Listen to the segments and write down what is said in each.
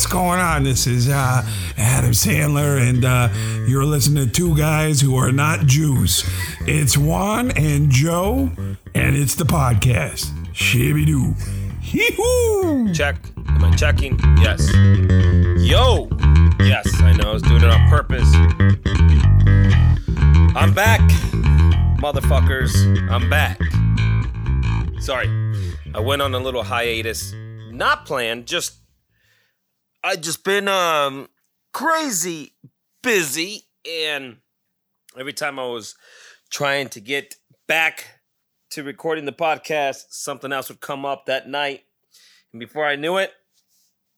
what's going on? This is uh, Adam Sandler, and uh, you're listening to two guys who are not Jews. It's Juan and Joe, and it's the podcast. Shibby doo. Hee hoo! Check. Am I checking? Yes. Yo! Yes, I know. I was doing it on purpose. I'm back. Motherfuckers, I'm back. Sorry. I went on a little hiatus. Not planned, just I just been um crazy busy and every time I was trying to get back to recording the podcast, something else would come up that night. And before I knew it,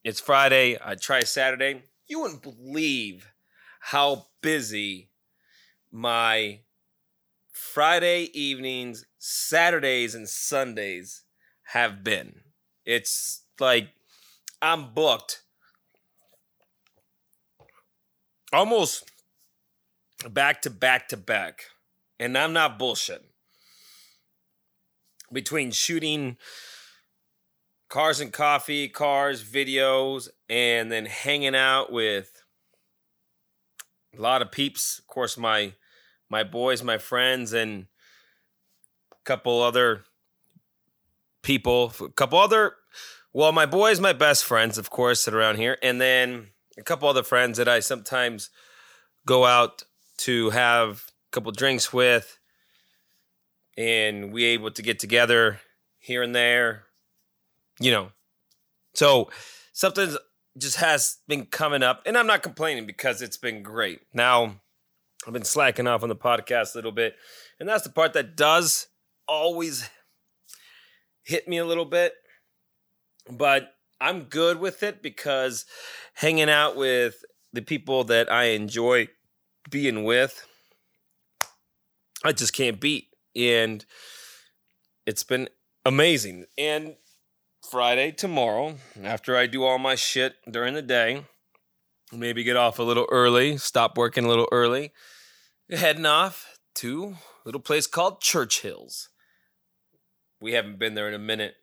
it's Friday. I try Saturday. You wouldn't believe how busy my Friday evenings, Saturdays, and Sundays have been. It's like I'm booked almost back to back to back. And I'm not bullshitting. Between shooting cars and coffee, cars, videos, and then hanging out with a lot of peeps. Of course, my my boys, my friends, and a couple other people, a couple other well, my boys, my best friends, of course, sit around here, and then a couple other friends that I sometimes go out to have a couple drinks with, and we able to get together here and there, you know. So something just has been coming up, and I'm not complaining because it's been great. Now I've been slacking off on the podcast a little bit, and that's the part that does always hit me a little bit, but I'm good with it because hanging out with the people that I enjoy being with, I just can't beat. And it's been amazing. And Friday, tomorrow, after I do all my shit during the day, maybe get off a little early, stop working a little early, heading off to a little place called Churchill's. We haven't been there in a minute.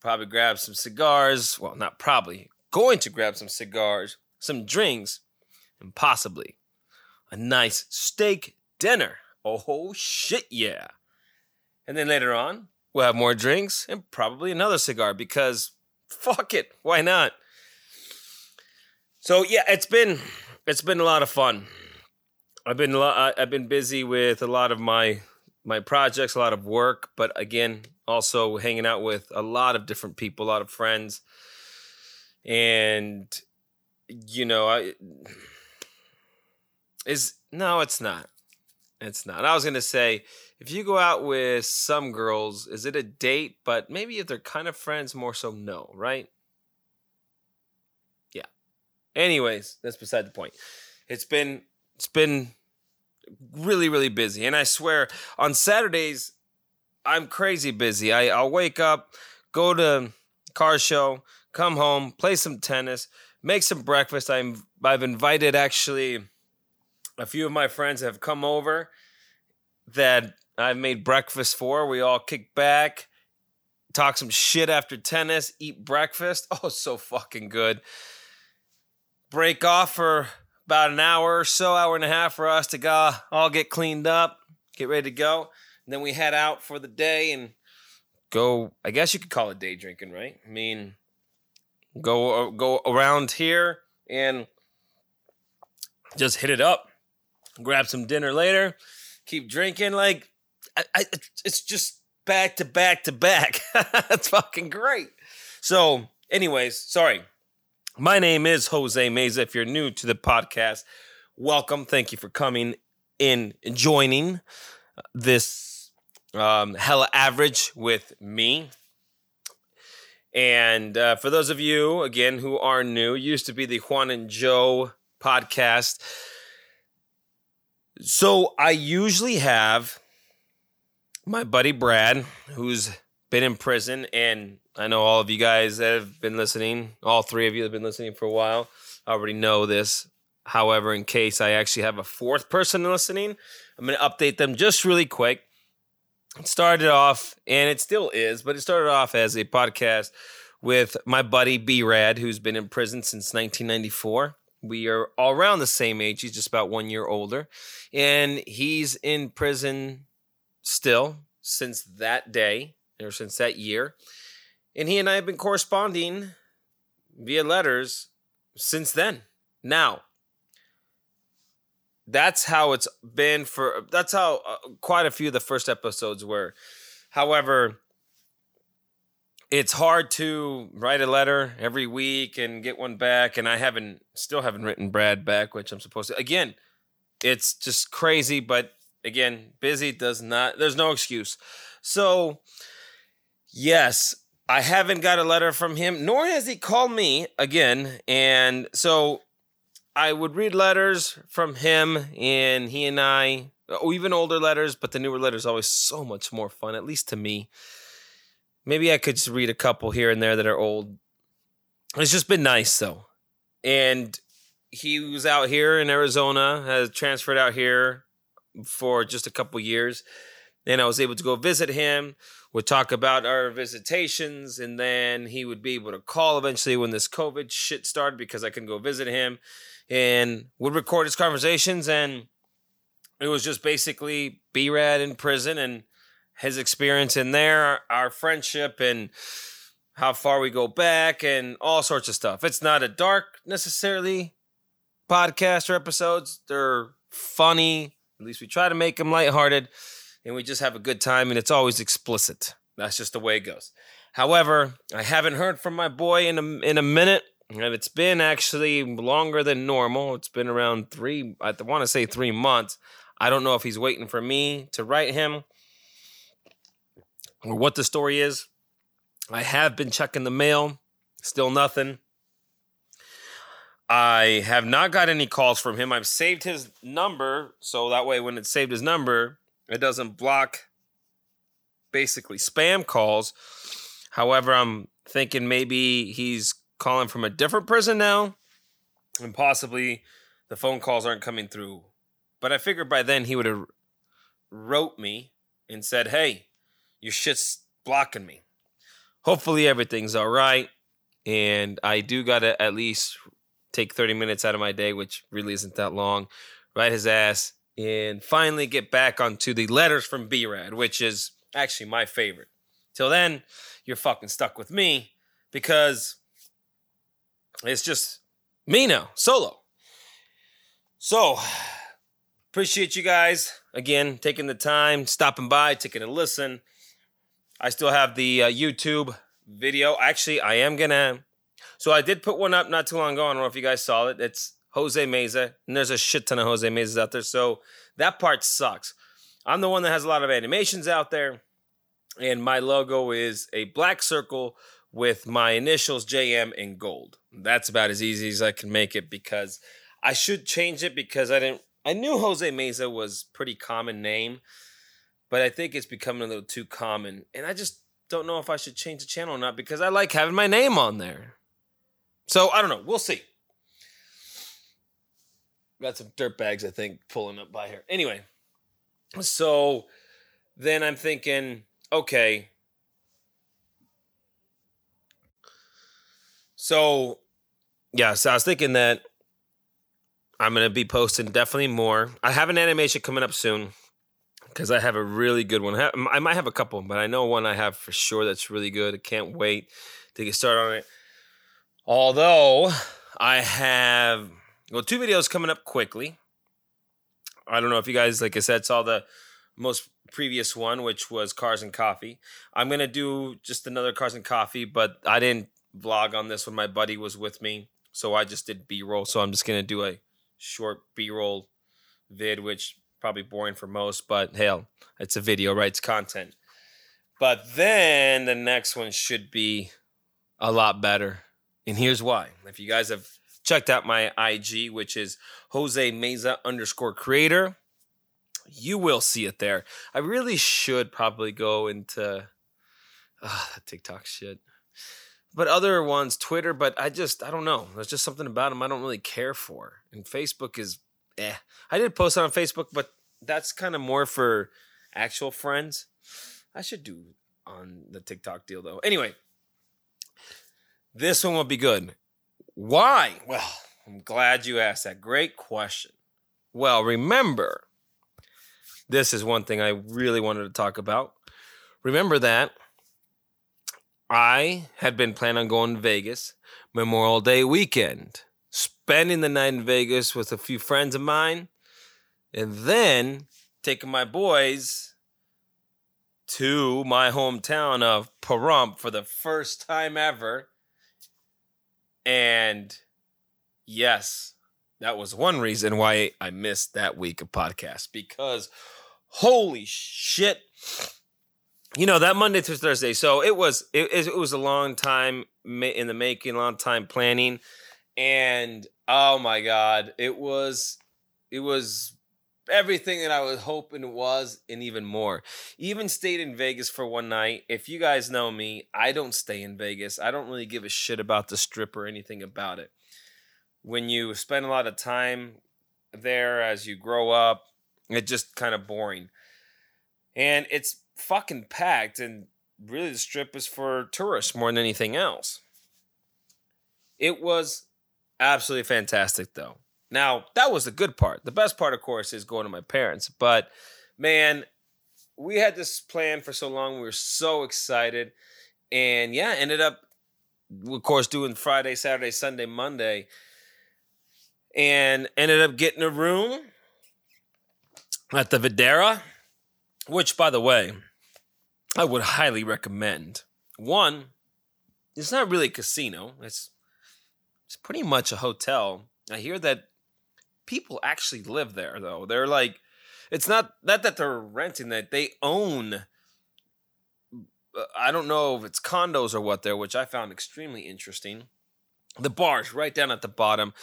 Probably grab some cigars. Well, not probably. Going to grab some cigars, some drinks, and possibly a nice steak dinner. Oh, shit, yeah. And then later on, we'll have more drinks and probably another cigar because fuck it. Why not? So yeah, it's been it's been a lot of fun. I've been a lot, I've been busy with a lot of my my projects, a lot of work, but again, also hanging out with a lot of different people, a lot of friends. And you know, I is no, it's not. It's not. I was gonna say, if you go out with some girls, is it a date? But maybe if they're kind of friends, more so no, right? Yeah. Anyways, that's beside the point. It's been it's been really, really busy. And I swear on Saturdays, I'm crazy busy. I, I'll wake up, go to car show, come home, play some tennis, make some breakfast. I'm I've invited actually a few of my friends have come over that I've made breakfast for. We all kick back, talk some shit after tennis, eat breakfast. Oh, so fucking good. Break off for about an hour or so, hour and a half for us to go all get cleaned up, get ready to go. Then we head out for the day and go, I guess you could call it day drinking, right? I mean, go uh, go around here and just hit it up. Grab some dinner later, keep drinking like I, I, it's just back to back to back. That's fucking great. So, anyways, sorry. My name is Jose Meza. If you're new to the podcast, welcome. Thank you for coming in, and joining this um, hella average with me. And uh, for those of you, again, who are new, used to be the Juan and Joe podcast. So I usually have my buddy Brad, who's been in prison, and I know all of you guys that have been listening, all three of you have been listening for a while, I already know this. However, in case I actually have a fourth person listening, I'm going to update them just really quick. It started off, and it still is, but it started off as a podcast with my buddy B Rad, who's been in prison since 1994. We are all around the same age. He's just about one year older. And he's in prison still since that day, or since that year. And he and I have been corresponding via letters since then. Now, that's how it's been for that's how uh, quite a few of the first episodes were. However it's hard to write a letter every week and get one back and i haven't still haven't written brad back which i'm supposed to. Again it's just crazy but again busy does not there's no excuse. So yes i haven't got a letter from him nor has he called me again and so I would read letters from him, and he and I, or even older letters, but the newer letters always so much more fun, at least to me. Maybe I could just read a couple here and there that are old. It's just been nice though. And he was out here in Arizona, has transferred out here for just a couple years. And I was able to go visit him. Would talk about our visitations, and then he would be able to call eventually when this COVID shit started because I couldn't go visit him and would record his conversations. And it was just basically B Rad in prison and his experience in there, our friendship, and how far we go back, and all sorts of stuff. It's not a dark necessarily podcast or episodes. They're funny. At least we try to make them lighthearted, and we just have a good time. And it's always explicit. That's just the way it goes. However, I haven't heard from my boy in a in a minute and it's been actually longer than normal. It's been around three, I want to say three months. I don't know if he's waiting for me to write him or what the story is. I have been checking the mail, still nothing. I have not got any calls from him. I've saved his number so that way when it's saved his number, it doesn't block basically spam calls. However, I'm thinking maybe he's calling from a different prison now, and possibly the phone calls aren't coming through. But I figured by then he would have wrote me and said, "Hey, your shit's blocking me." Hopefully everything's all right, and I do gotta at least take 30 minutes out of my day, which really isn't that long, write his ass, and finally get back onto the letters from B-Rad, which is actually my favorite. Till then, you're fucking stuck with me because it's just me now, solo. So, appreciate you guys again taking the time, stopping by, taking a listen. I still have the uh, YouTube video. Actually, I am gonna. So I did put one up not too long ago. I don't know if you guys saw it. It's Jose Meza, and there's a shit ton of Jose Mezas out there. So that part sucks. I'm the one that has a lot of animations out there, and my logo is a black circle with my initials JM in gold. That's about as easy as I can make it because I should change it because I didn't I knew Jose Meza was pretty common name, but I think it's becoming a little too common. And I just don't know if I should change the channel or not because I like having my name on there. So I don't know. We'll see. Got some dirt bags, I think, pulling up by here. Anyway, so then I'm thinking, okay, So, yeah, so I was thinking that I'm going to be posting definitely more. I have an animation coming up soon because I have a really good one. I might have a couple, but I know one I have for sure that's really good. I can't wait to get started on it. Although I have well two videos coming up quickly. I don't know if you guys, like I said, saw the most previous one, which was Cars and Coffee. I'm gonna do just another Cars and Coffee, but I didn't vlog on this when my buddy was with me. So I just did B roll. So I'm just gonna do a short B roll vid, which probably boring for most, but hell, it's a video, right? It's content. But then the next one should be a lot better. And here's why. If you guys have checked out my IG, which is Jose Meza underscore creator, you will see it there. I really should probably go into uh, TikTok shit but other ones, Twitter, but I just I don't know. There's just something about them I don't really care for. And Facebook is eh. I did post on Facebook, but that's kind of more for actual friends. I should do on the TikTok deal though. Anyway, This one will be good. Why? Well, I'm glad you asked that. Great question. Well, remember, this is one thing I really wanted to talk about. Remember that I had been planning on going to Vegas Memorial Day weekend, spending the night in Vegas with a few friends of mine, and then taking my boys to my hometown of Pahrump for the first time ever. And yes, that was one reason why I missed that week of podcast because holy shit. You know, that Monday through Thursday. So it was it, it was a long time in the making, long time planning. And oh my god, it was it was everything that I was hoping it was, and even more. Even stayed in Vegas for one night. If you guys know me, I don't stay in Vegas. I don't really give a shit about the strip or anything about it. When you spend a lot of time there as you grow up, it's just kind of boring. And it's fucking packed, and really the strip is for tourists more than anything else. It was absolutely fantastic, though. Now, that was the good part. The best part, of course, is going to my parents. But man, we had this plan for so long. We were so excited. And yeah, ended up, of course, doing Friday, Saturday, Sunday, Monday. And ended up getting a room at the Vdara, which, by the way, I would highly recommend. One, it's not really a casino. It's it's pretty much a hotel. I hear that people actually live there though. They're like it's not not that they're renting that they own uh, I don't know if it's condos or what there, which I found extremely interesting. The bar's right down at the bottom.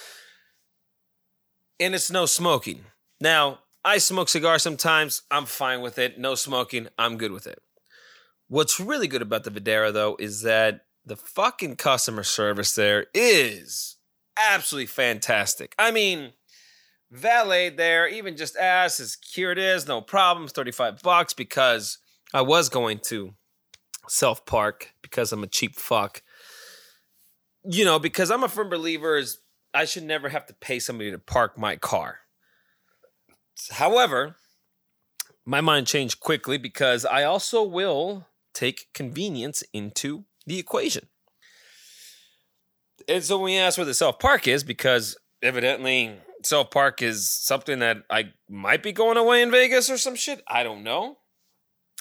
And it's no smoking. Now, I smoke cigars sometimes. I'm fine with it. No smoking. I'm good with it. What's really good about the Vdara, though, is that the fucking customer service there is absolutely fantastic. I mean, valet there, even just asked, as here it is, no problems, 35 bucks because I was going to self park because I'm a cheap fuck. You know, because I'm a firm believer is I should never have to pay somebody to park my car. However, my mind changed quickly because I also will take convenience into the equation. And so we ask where the self park is, because evidently self park is something that I might be going away in Vegas or some shit. I don't know.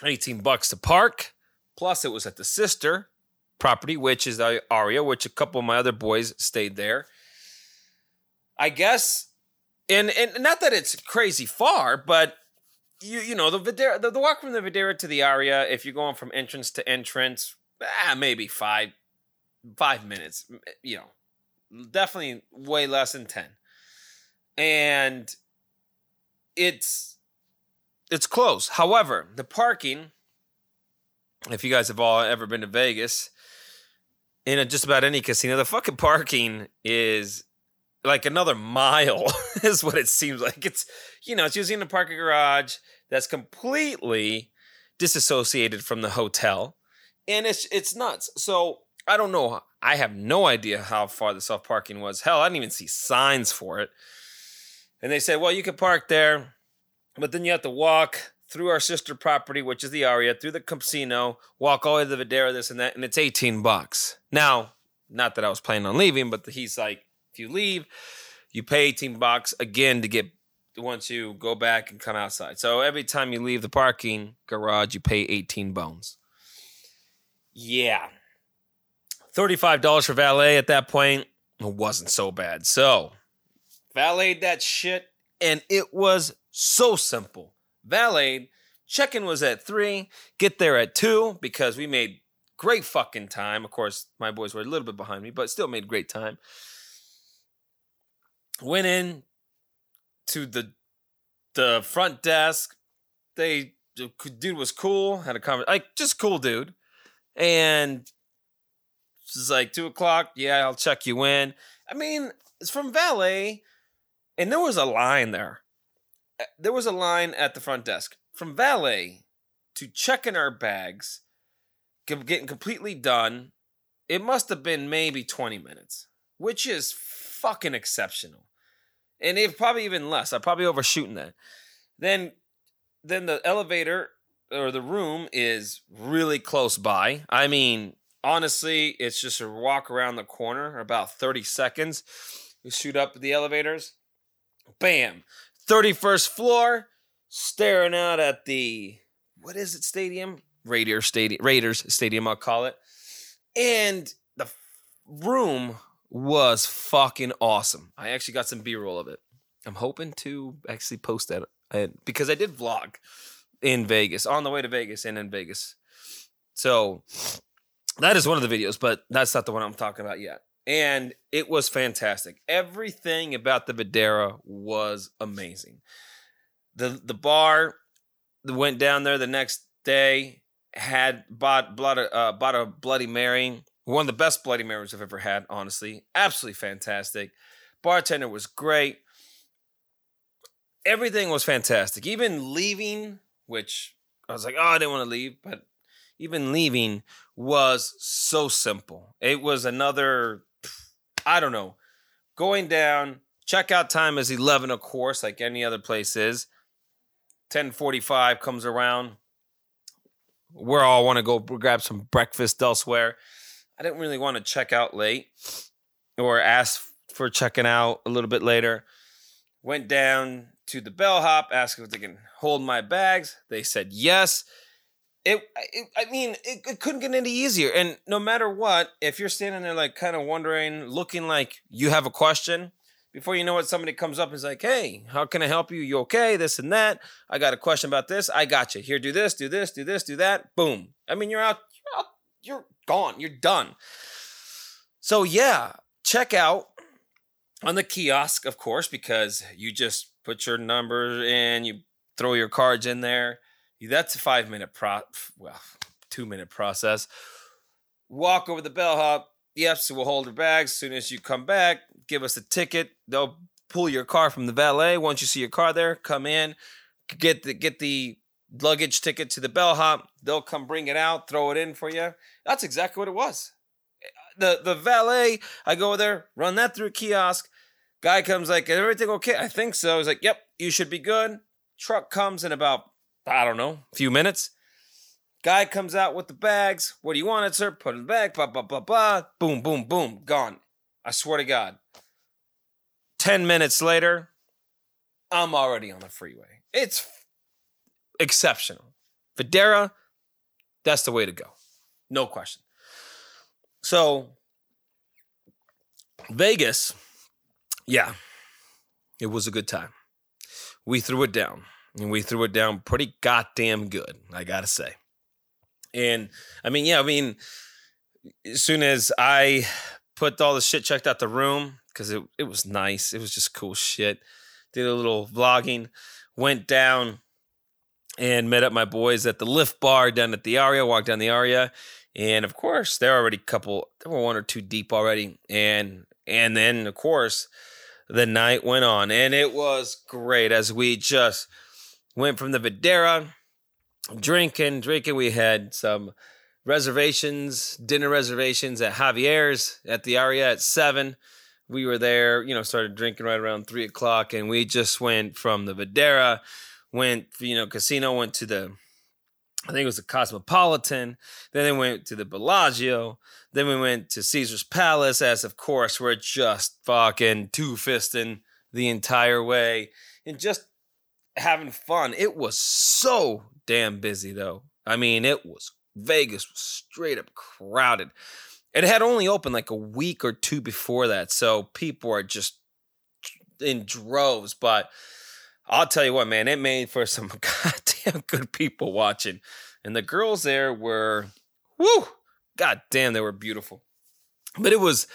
18 bucks to park. Plus, it was at the sister property, which is Aria, which a couple of my other boys stayed there. I guess, and and not that it's crazy far, but you you know the Vdara, the, the walk from the Vdara to the Aria, if you're going from entrance to entrance, ah, maybe five five minutes. You know, definitely way less than ten and it's it's close. However, the parking, if you guys have all ever been to Vegas, in a, just about any casino, the fucking parking is like another mile, is what it seems like. It's you know, it's using a parking garage that's completely disassociated from the hotel, and it's it's nuts. So I don't know. I have no idea how far the self parking was. Hell, I didn't even see signs for it. And they said, well, you can park there, but then you have to walk through our sister property, which is the Aria, through the casino, walk all the way to the Vdara, this and that, and it's 18 bucks. Now, not that I was planning on leaving, but he's like, if you leave, you pay 18 bucks again to get once you go back and come outside. So every time you leave the parking garage, you pay 18 bones. Yeah. $35 for valet at that point it wasn't so bad. So valeted that shit, and it was so simple. Valeted, check-in was at three, get there at two because we made great fucking time. Of course, my boys were a little bit behind me, but still made great time. Went in to the the front desk. They the dude was cool. Had a conversation, like just cool dude, and it's like two o'clock. Yeah, I'll check you in. I mean, it's from valet and there was a line there. Uh, there was a line at the front desk from valet to checking our bags, getting completely done, it must have been maybe 20 minutes, which is fucking exceptional. And if probably even less. I'm probably overshooting that. Then then the elevator or the room is really close by. I mean, honestly, it's just a walk around the corner, about 30 seconds. We shoot up the elevators. Bam. 31st floor, staring out at the what is it stadium? Raiders Stadium, Raiders Stadium, I'll call it. And the room was fucking awesome. I actually got some B-roll of it. I'm hoping to actually post that because I did vlog in Vegas, on the way to Vegas and in Vegas. So that is one of the videos, but that's not the one I'm talking about yet. And it was fantastic. Everything about the Vdara was amazing. The the bar went down there the next day, had bought bought a, uh, bought a Bloody Mary, one of the best Bloody Marys I've ever had. Honestly, absolutely fantastic. Bartender was great. Everything was fantastic. Even leaving, which I was like, oh, I didn't want to leave, but even leaving was so simple. It was another, I don't know, going down. Checkout time is 11, of course, like any other place is. 10:45 comes around. We all want to go grab some breakfast elsewhere. I didn't really want to check out late or ask for checking out a little bit later. Went down to the bellhop, asked if they can hold my bags. They said yes. It, it I mean, it, it couldn't get any easier. And no matter what, if you're standing there like kind of wondering, looking like you have a question, before you know it, somebody comes up and is like, hey, how can I help you? You okay? This and that. I got a question about this. I got you. Here, do this, do this, do this, do that. Boom. I mean, you're out, you're out, you're gone. You're done. So yeah, check out on the kiosk, of course, because you just put your number in, you throw your cards in there. That's a five minute pro, well, two minute process. Walk over the bellhop. Yep, so we'll hold your bags. As soon as you come back, give us a ticket. They'll pull your car from the valet. Once you see your car there, come in, get the get the luggage ticket to the bellhop. They'll come bring it out, throw it in for you. That's exactly what it was. The the valet, I go there, run that through kiosk. Guy comes like, is everything okay? I think so. He's like, yep, you should be good. Truck comes in about, I don't know, a few minutes. Guy comes out with the bags. What do you want, it, sir? Put in the bag, blah, blah, blah, blah. Boom, boom, boom, gone. I swear to God. 10 minutes later, I'm already on the freeway. It's exceptional. Vdara, that's the way to go. No question. So, Vegas, yeah, it was a good time. We threw it down, and we threw it down pretty goddamn good, I gotta say. And I mean, yeah, I mean, as soon as I put all the shit checked out the room, because it, it was nice. It was just cool shit. Did a little vlogging, went down and met up my boys at the lift bar down at the Aria, walked down the Aria. And of course, they're already a couple, they were one or two deep already. And and then of course the night went on and it was great as we just went from the Vdara drinking, drinking. We had some reservations, dinner reservations at Javier's at the Aria at seven we were there, you know, started drinking right around three o'clock, and we just went from the Vdara, went, you know, casino, went to the, I think it was the Cosmopolitan, then they went to the Bellagio, then we went to Caesar's Palace, as of course we're just fucking two fisting the entire way and just having fun. It was so damn busy though. I mean, it was Vegas was straight up crowded. It had only opened like a week or two before that, so people are just in droves. But I'll tell you what, man, it made for some goddamn good people watching, and the girls there were, whoo, goddamn, they were beautiful. But it was,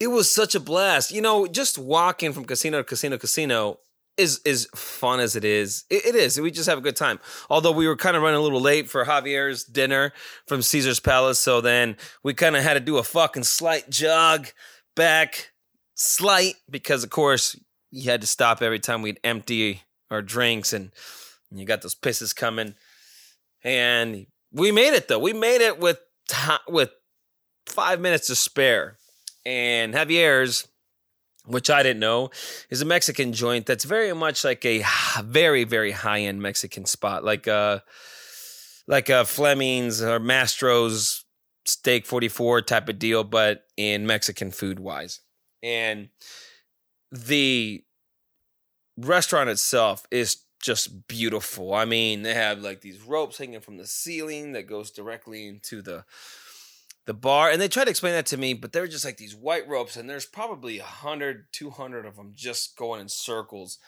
it was such a blast. You know, just walking from casino to casino, casino is is fun as it is. It, it is. We just have a good time. Although we were kind of running a little late for Javier's dinner from Caesar's Palace, so then we kind of had to do a fucking slight jog back, slight because of course you had to stop every time we'd empty our drinks, and, and you got those pisses coming. And we made it though. We made it with with five minutes to spare. And Javier's, which I didn't know, is a Mexican joint that's very much like a very, very high end Mexican spot, like a like a Fleming's or Mastro's steak 44 type of deal, but in Mexican food wise. And the restaurant itself is just beautiful. I mean, they have like these ropes hanging from the ceiling that goes directly into the the bar and they tried to explain that to me but they're just like these white ropes and there's probably 100 200 of them just going in circles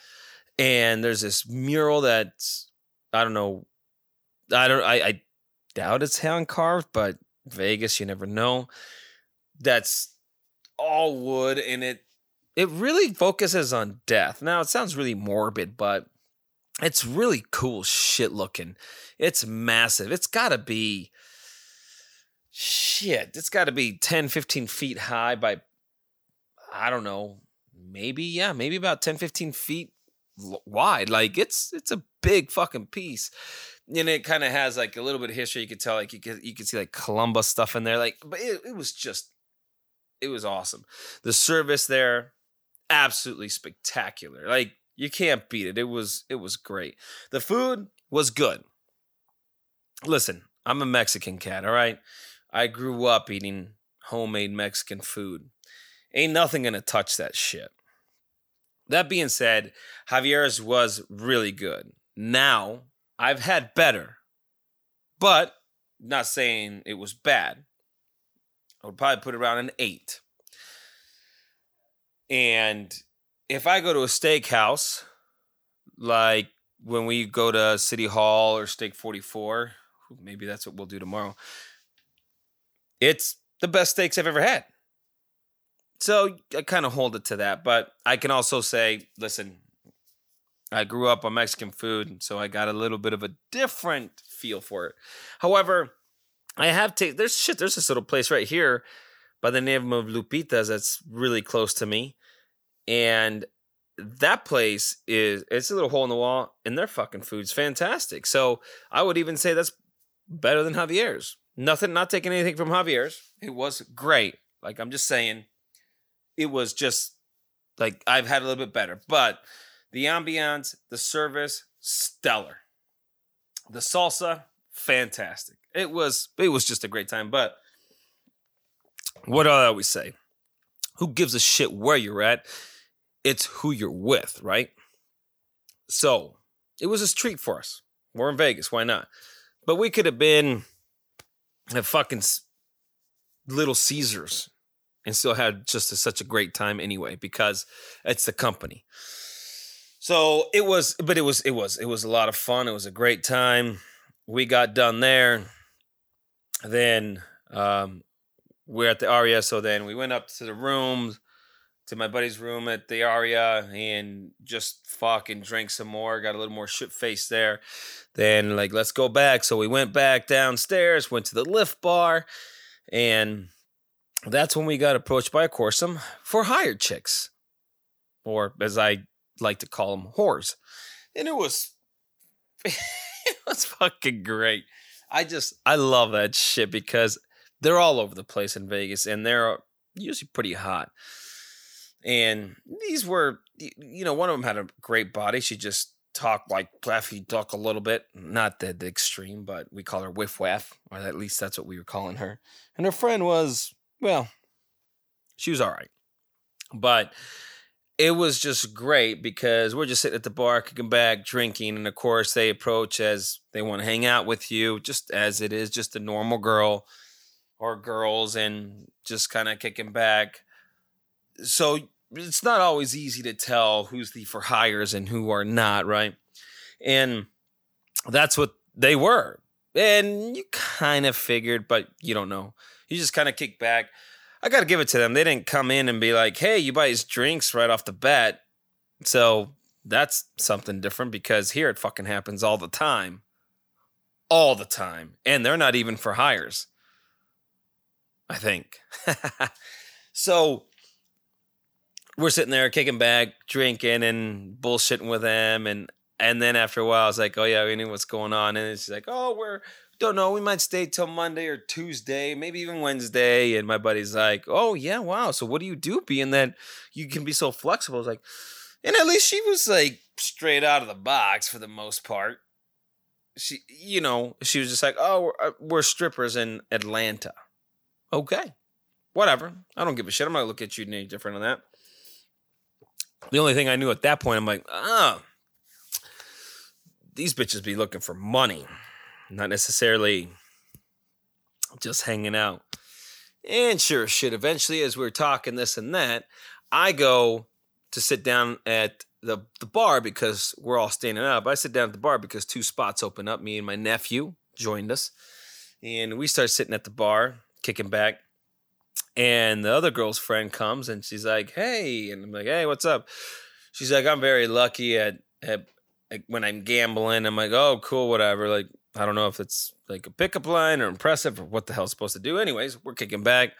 and there's this mural that's i don't know i don't i, I doubt it's hand carved but vegas you never know that's all wood and it it really focuses on death now it sounds really morbid but it's really cool shit looking. It's massive. It's got to be shit. It's got to be 10, 15 feet high by, I don't know, maybe, yeah, maybe about 10, 15 feet wide. Like it's, it's a big fucking piece. And it kind of has like a little bit of history. You could tell, like, you could, you could see like Columbus stuff in there. Like, but it, it was just, it was awesome. The service there, absolutely spectacular. Like, you can't beat it. It was it was great. The food was good. Listen, I'm a Mexican cat, all right? I grew up eating homemade Mexican food. Ain't nothing gonna touch that shit. That being said, Javier's was really good. Now, I've had better, but not saying it was bad. I would probably put it around an eight. And if I go to a steakhouse, like when we go to City Hall or Steak 44, maybe that's what we'll do tomorrow. It's the best steaks I've ever had. So I kind of hold it to that. But I can also say, listen, I grew up on Mexican food, so I got a little bit of a different feel for it. However, I have taken, there's shit, there's this little place right here by the name of Lupita's that's really close to me and that place is it's a little hole in the wall and their fucking food's fantastic. So i would even say that's better than javier's. Nothing not taking anything from javier's. It was great. Like i'm just saying it was just like i've had a little bit better but the ambiance the service stellar. The salsa fantastic. It was it was just a great time but what do i always say? Who gives a shit where you're at it's who you're with, right? So it was a treat for us. We're in Vegas, why not? But we could have been at fucking Little Caesars and still had just a, such a great time anyway because it's the company. So it was, but it was, it was, it was a lot of fun. It was a great time. We got done there. Then um, we're at the Aria. So then we went up to the rooms to my buddy's room at the Aria and just fucking drank some more. Got a little more shit faced there. Then like let's go back. So we went back downstairs, went to the lift bar, and that's when we got approached by a coursum for hired chicks, or as I like to call them, whores. And it was it was fucking great. I just I love that shit because they're all over the place in Vegas and they're usually pretty hot. And these were, you know, one of them had a great body. She just talked like Daffy Duck a little bit, not the, the extreme, but we call her Whiff Waff, or at least that's what we were calling her. And her friend was, well, she was all right. But it was just great because we're just sitting at the bar, kicking back, drinking, and of course they approach as they want to hang out with you, just as it is, just a normal girl or girls, and just kind of kicking back so it's not always easy to tell who's the for hires and who are not, right? And that's what they were. And you kind of figured, but you don't know. You just kind of kick back. I got to give it to them. They didn't come in and be like, hey, you buy his drinks right off the bat. So that's something different because here it fucking happens all the time. All the time. And they're not even for hires. I think. so we're sitting there kicking back, drinking and bullshitting with them, and and then after a while, I was like, "Oh yeah, we knew what's going on," and she's like, "Oh, we're don't know. We might stay till Monday or Tuesday, maybe even Wednesday. And my buddy's like, oh, yeah, wow. So what do you do being that you can be so flexible? I like, and at least she was like straight out of the box for the most part. She, you know, she was just like, oh, we're, uh, we're strippers in Atlanta. Okay, whatever. I don't give a shit. I'm not gonna look at you any different on that. The only thing I knew at that point, I'm like, ah, oh, these bitches be looking for money, not necessarily just hanging out. And sure shit, eventually, as we are talking this and that, I go to sit down at the, the bar because we're all standing up. I sit down at the bar because two spots open up. Me and my nephew joined us. And we start sitting at the bar, kicking back. And the other girl's friend comes and she's like, hey. And I'm like, hey, what's up? She's like, I'm very lucky at, at, when I'm gambling. I'm like, oh, cool, whatever. Like, I don't know if it's like a pickup line or impressive or what the hell's supposed to do. Anyways, we're kicking back.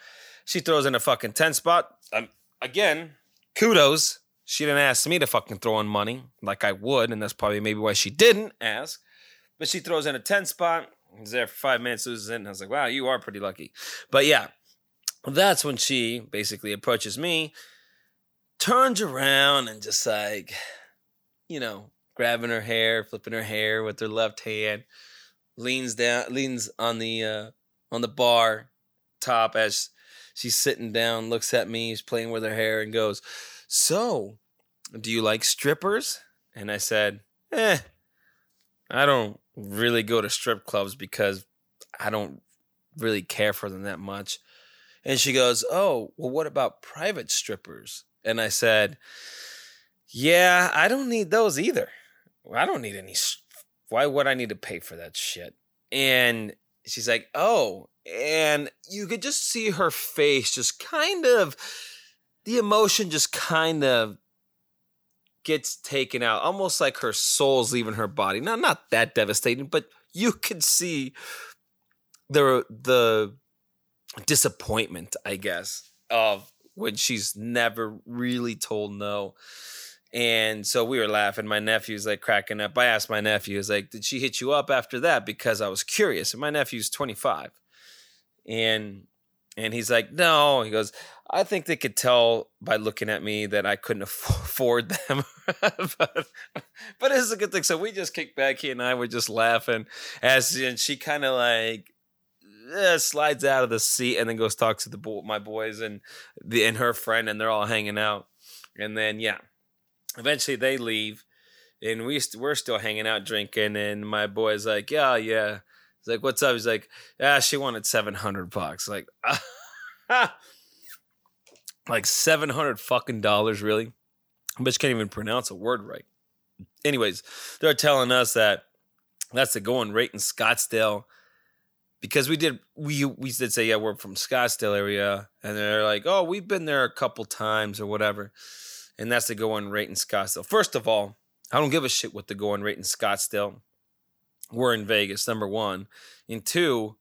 She throws in a fucking 10 spot. Again, kudos. She didn't ask me to fucking throw in money like I would, and that's probably maybe why she didn't ask. But she throws in a 10 spot. He's there for five minutes, loses it, and I was like, wow, you are pretty lucky. But yeah, that's when she basically approaches me, turns around and just like, you know, grabbing her hair, flipping her hair with her left hand, leans down, leans on the uh, on the bar top as she's sitting down, looks at me, she's playing with her hair, and goes, "So, do you like strippers?" And I said, "Eh, I don't really go to strip clubs because I don't really care for them that much." And she goes, Oh, well, what about private strippers? And I said, Yeah, I don't need those either. I don't need any. Why would I need to pay for that shit? And she's like, Oh, and you could just see her face just kind of, the emotion just kind of gets taken out, almost like her soul's leaving her body. Not not that devastating, but you could see the the disappointment, I guess, of when she's never really told no. And so we were laughing. My nephew's like cracking up. I asked my nephew, "Is like, did she hit you up after that?" Because I was curious. And my nephew's 25. And and he's like, no. He goes, I think they could tell by looking at me that I couldn't afford them. but, but it's a good thing. So we just kicked back. He and I were just laughing as and she kind of like eh, slides out of the seat and then goes talk to the bo- my boys and the and her friend and they're all hanging out. And then yeah, eventually they leave and we st- we're still hanging out drinking and my boy's like yeah yeah. He's like what's up? He's like ah she wanted seven hundred bucks like. like 700 fucking dollars really bitch can't even pronounce a word right anyways they're telling us that that's the going rate in scottsdale because we did we we did say yeah we're from Scottsdale area and they're like oh we've been there a couple times or whatever and that's the going rate in Scottsdale. First of all, I don't give a shit what the going rate in Scottsdale. We're in Vegas, number one, and two,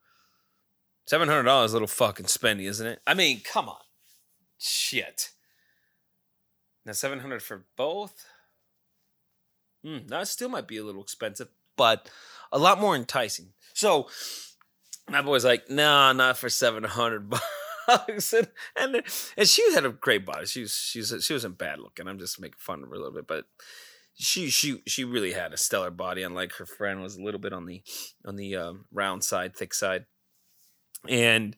seven hundred dollars a little fucking spendy, isn't it? I mean, come on, shit. Now seven hundred for both. Hmm, that still might be a little expensive, but a lot more enticing. So my boy's like, nah, not for seven hundred bucks. and, and and she had a great body. She was she's she wasn't bad looking. I'm just making fun of her a little bit, but she she she really had a stellar body. Unlike her friend, was a little bit on the on the um, round side, thick side, and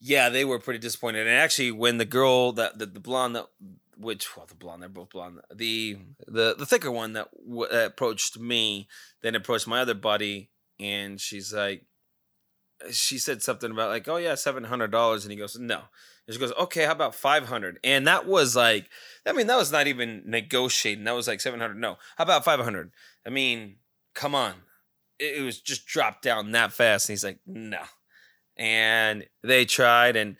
yeah, they were pretty disappointed. And actually, when the girl that the, the blonde that which well the blonde they're both blonde the the the thicker one that w- approached me then approached my other buddy and she's like she said something about like, oh yeah, seven hundred dollars, and he goes, no. And she goes, okay, how about five hundred? And that was like, I mean, that was not even negotiating. That was like seven hundred. No, how about five hundred? I mean, come on, it, it was just dropped down that fast. And he's like, no. And they tried, and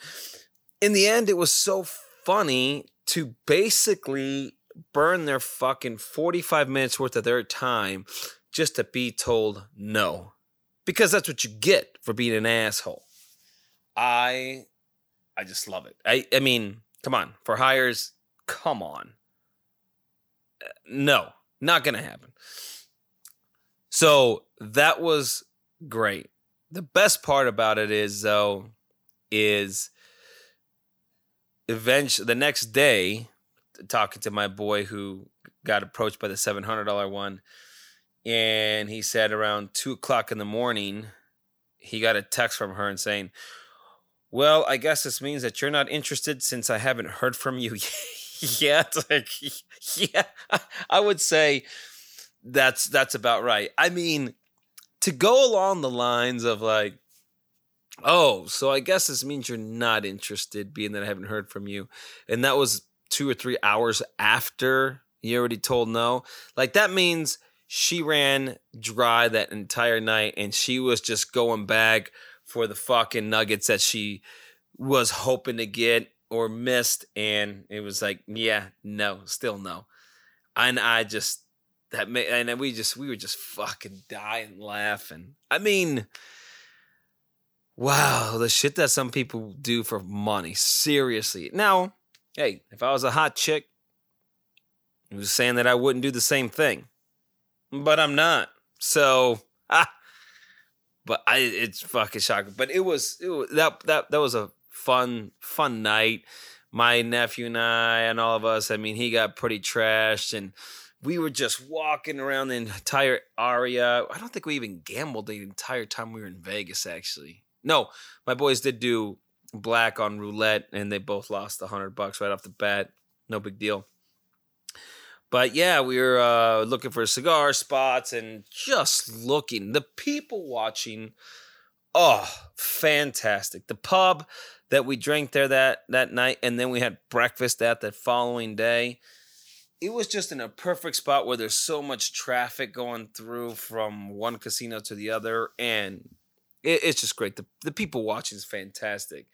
in the end, it was so funny to basically burn their fucking forty-five minutes worth of their time just to be told no because that's what you get for being an asshole. I I just love it. I I mean, come on, for hires, come on. Uh, no, not going to happen. So, that was great. the best part about it is though, is eventually the next day, talking to my boy who got approached by the seven hundred dollar one, and he said around two o'clock in the morning, he got a text from her and saying, "Well, I guess this means that you're not interested since I haven't heard from you yet." like, yeah, I would say that's that's about right. I mean, to go along the lines of like, oh, so I guess this means you're not interested, being that I haven't heard from you, and that was two or three hours after you already told no. Like that means she ran dry that entire night, and she was just going back for the fucking nuggets that she was hoping to get or missed, and it was like, yeah, no, still no. And I just that made, and we just we were just fucking dying laughing. I mean, wow, the shit that some people do for money. Seriously. Now, hey, if I was a hot chick, was saying that I wouldn't do the same thing, but I'm not. So, ah, but I it's fucking shocking. But it was it was that that that was a fun fun night. My nephew and I and all of us. I mean, he got pretty trashed and we were just walking around the entire area. I don't think we even gambled the entire time we were in Vegas, actually. No, my boys did do black on roulette and they both lost a hundred bucks right off the bat. No big deal. But yeah, we were uh, looking for cigar spots and just looking. The people watching, oh, fantastic. The pub that we drank there that that night, and then we had breakfast at that following day it was just in a perfect spot where there's so much traffic going through from one casino to the other, and it, it's just great. The the people watching is fantastic,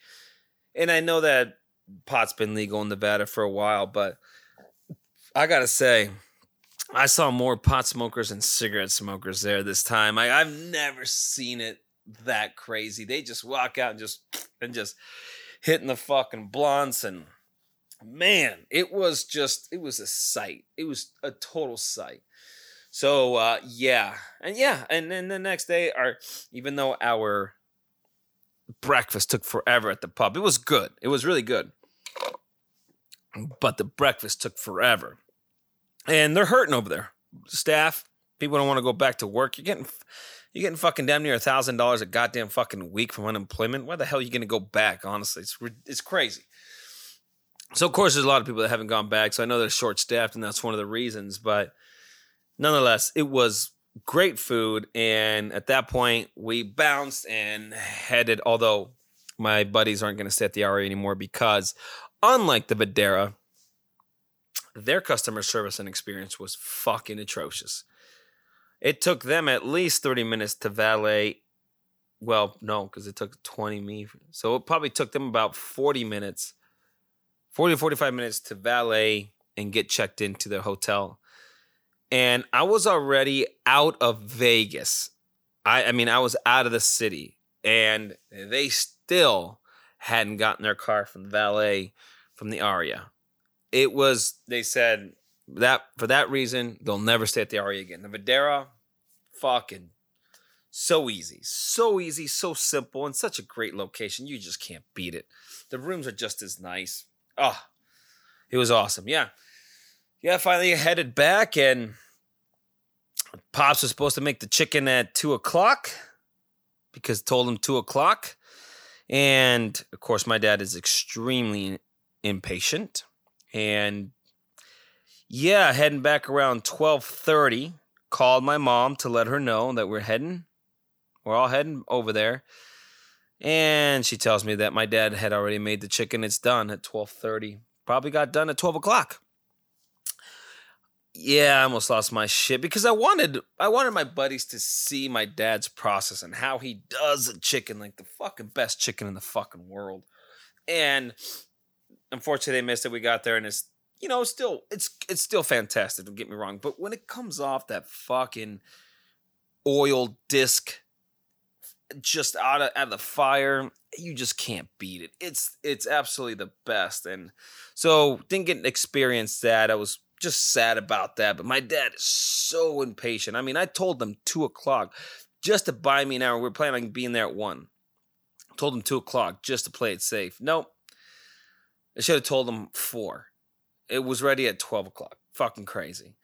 and I know that pot's been legal in Nevada for a while, but I gotta say, I saw more pot smokers and cigarette smokers there this time. I, I've never seen it that crazy. They just walk out and just and just hitting the fucking blunts and man, it was just it was a sight. It was a total sight. So uh yeah. And yeah, and then the next day our even though our breakfast took forever at the pub, it was good. It was really good. But the breakfast took forever. And they're hurting over there. Staff, people don't want to go back to work. You're getting you're getting fucking damn near a thousand dollars a goddamn fucking week from unemployment. Why the hell are you gonna go back? Honestly, it's it's crazy. So of course, there's a lot of people that haven't gone back. So I know they're short staffed, and that's one of the reasons. But nonetheless, it was great food. And at that point, we bounced and headed. Although my buddies aren't going to stay at the Aria anymore because, unlike the Vdara, their customer service and experience was fucking atrocious. It took them at least 30 minutes to valet. Well, no, because it took 20 me. So it probably took them about 40 minutes 40 to 45 minutes to valet and get checked into their hotel. And I was already out of Vegas. I, I mean, I was out of the city, and they still hadn't gotten their car from the valet from the Aria. It was, they said that for that reason, they'll never stay at the Aria again. The Vdara, fucking so easy, so easy, so simple, and such a great location. You just can't beat it. The rooms are just as nice. Oh, it was awesome. Yeah. Yeah, finally headed back and Pops was supposed to make the chicken at two o'clock because told him two o'clock. And of course, my dad is extremely impatient. And yeah, heading back around 1230, called my mom to let her know that we're heading. We're all heading over there. And she tells me that my dad had already made the chicken. It's done at 1230. Probably got done at 12 o'clock. Yeah, I almost lost my shit because I wanted I wanted my buddies to see my dad's process and how he does a chicken like the fucking best chicken in the fucking world. And unfortunately they missed it. We got there and it's you know, still it's it's still fantastic, don't get me wrong. But when it comes off that fucking oil disc just out of, out of the fire you just can't beat it it's it's absolutely the best and so didn't get to experience that i was just sad about that but my dad is so impatient i mean i told them two o'clock just to buy me an hour. We are planning on being there at one. Told them two o'clock just to play it safe. Nope. I should have told them four. It was ready at 12 o'clock. Fucking crazy.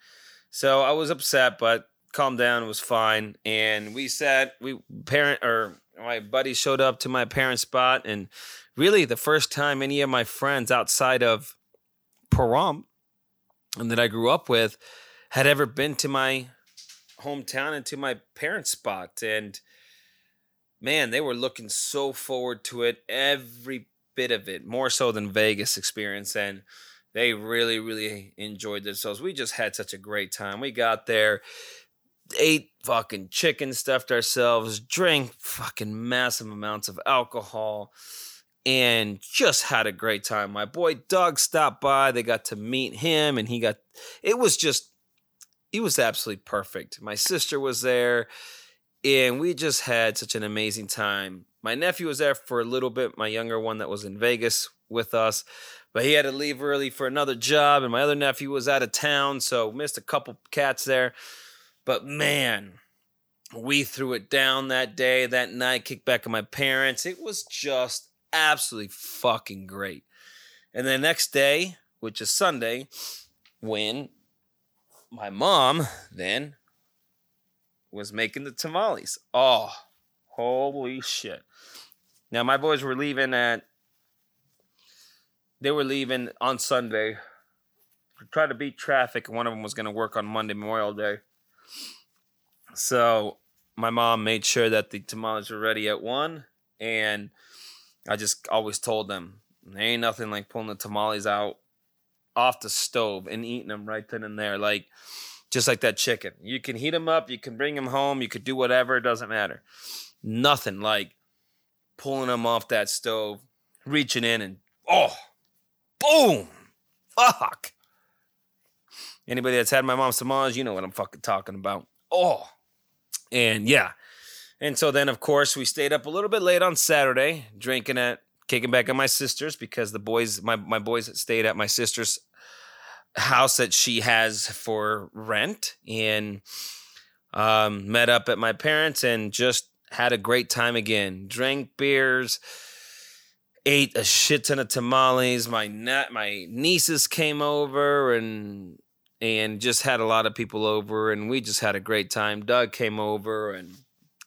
So I was upset, but calmed down. It was fine. And we sat, we parent or my buddy showed up to my parents' spot. And really the first time any of my friends outside of Pahrump and that I grew up with had ever been to my hometown and to my parents' spot. And man, they were looking so forward to it. Every bit of it, more so than Vegas experience. And they really, really enjoyed themselves. We just had such a great time. We got there, ate fucking chicken, stuffed ourselves, drank fucking massive amounts of alcohol, and just had a great time. My boy Doug stopped by. They got to meet him, and he got it was just, he was absolutely perfect. My sister was there, and we just had such an amazing time. My nephew was there for a little bit, my younger one that was in Vegas with us but he had to leave early for another job, and my other nephew was out of town, so missed a couple cats there. But man, we threw it down that day, that night, kicked back at my parents. It was just absolutely fucking great. And the next day, which is Sunday, when my mom then was making the tamales. Oh, holy shit. Now, my boys were leaving at they were leaving on Sunday to try to beat traffic. One of them was going to work on Monday, Memorial Day. So my mom made sure that the tamales were ready at one, and I just always told them there ain't nothing like pulling the tamales out off the stove and eating them right then and there, like just like that chicken. You can heat them up, you can bring them home, you could do whatever, it doesn't matter. Nothing like pulling them off that stove, reaching in and oh, Boom. Fuck. Anybody that's had my mom's tamales, you know what I'm fucking talking about. Oh. And yeah. And so then, of course, we stayed up a little bit late on Saturday, drinking at, kicking back at my sister's because the boys, my, my boys stayed at my sister's house that she has for rent and um, met up at my parents and just had a great time again. Drank beers, ate a shit ton of tamales. My na- my nieces came over and and just had a lot of people over, and we just had a great time. Doug came over, and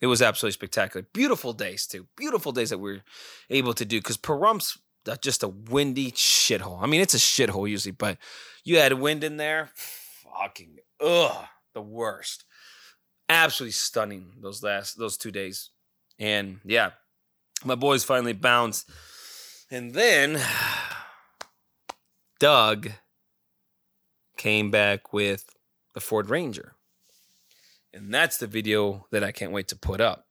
it was absolutely spectacular. Beautiful days too. Beautiful days that we are able to do because Pahrump's uh, just a windy shithole. I mean, it's a shithole usually, but you had wind in there. Fucking ugh, the worst. Absolutely stunning those last those two days, and yeah, my boys finally bounced and then Doug came back with the Ford Ranger. And that's the video that I can't wait to put up.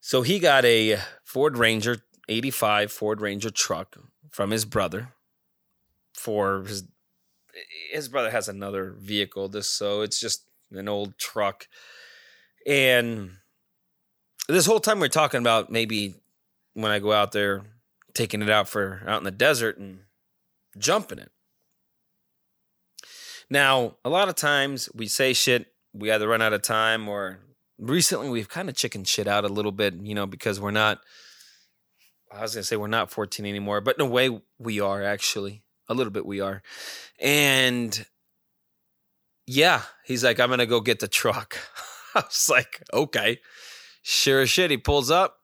So he got a Ford Ranger 85 Ford Ranger truck from his brother for his his brother has another vehicle this so it's just an old truck and this whole time we're talking about maybe when I go out there taking it out for out in the desert and jumping it. Now, a lot of times we say shit, we either run out of time or recently we've kind of chicken shit out a little bit, you know, because we're not I was gonna say we're not 14 anymore, but in a way we are actually. A little bit we are. And yeah, he's like, I'm gonna go get the truck. I was like, okay. Sure as shit. He pulls up,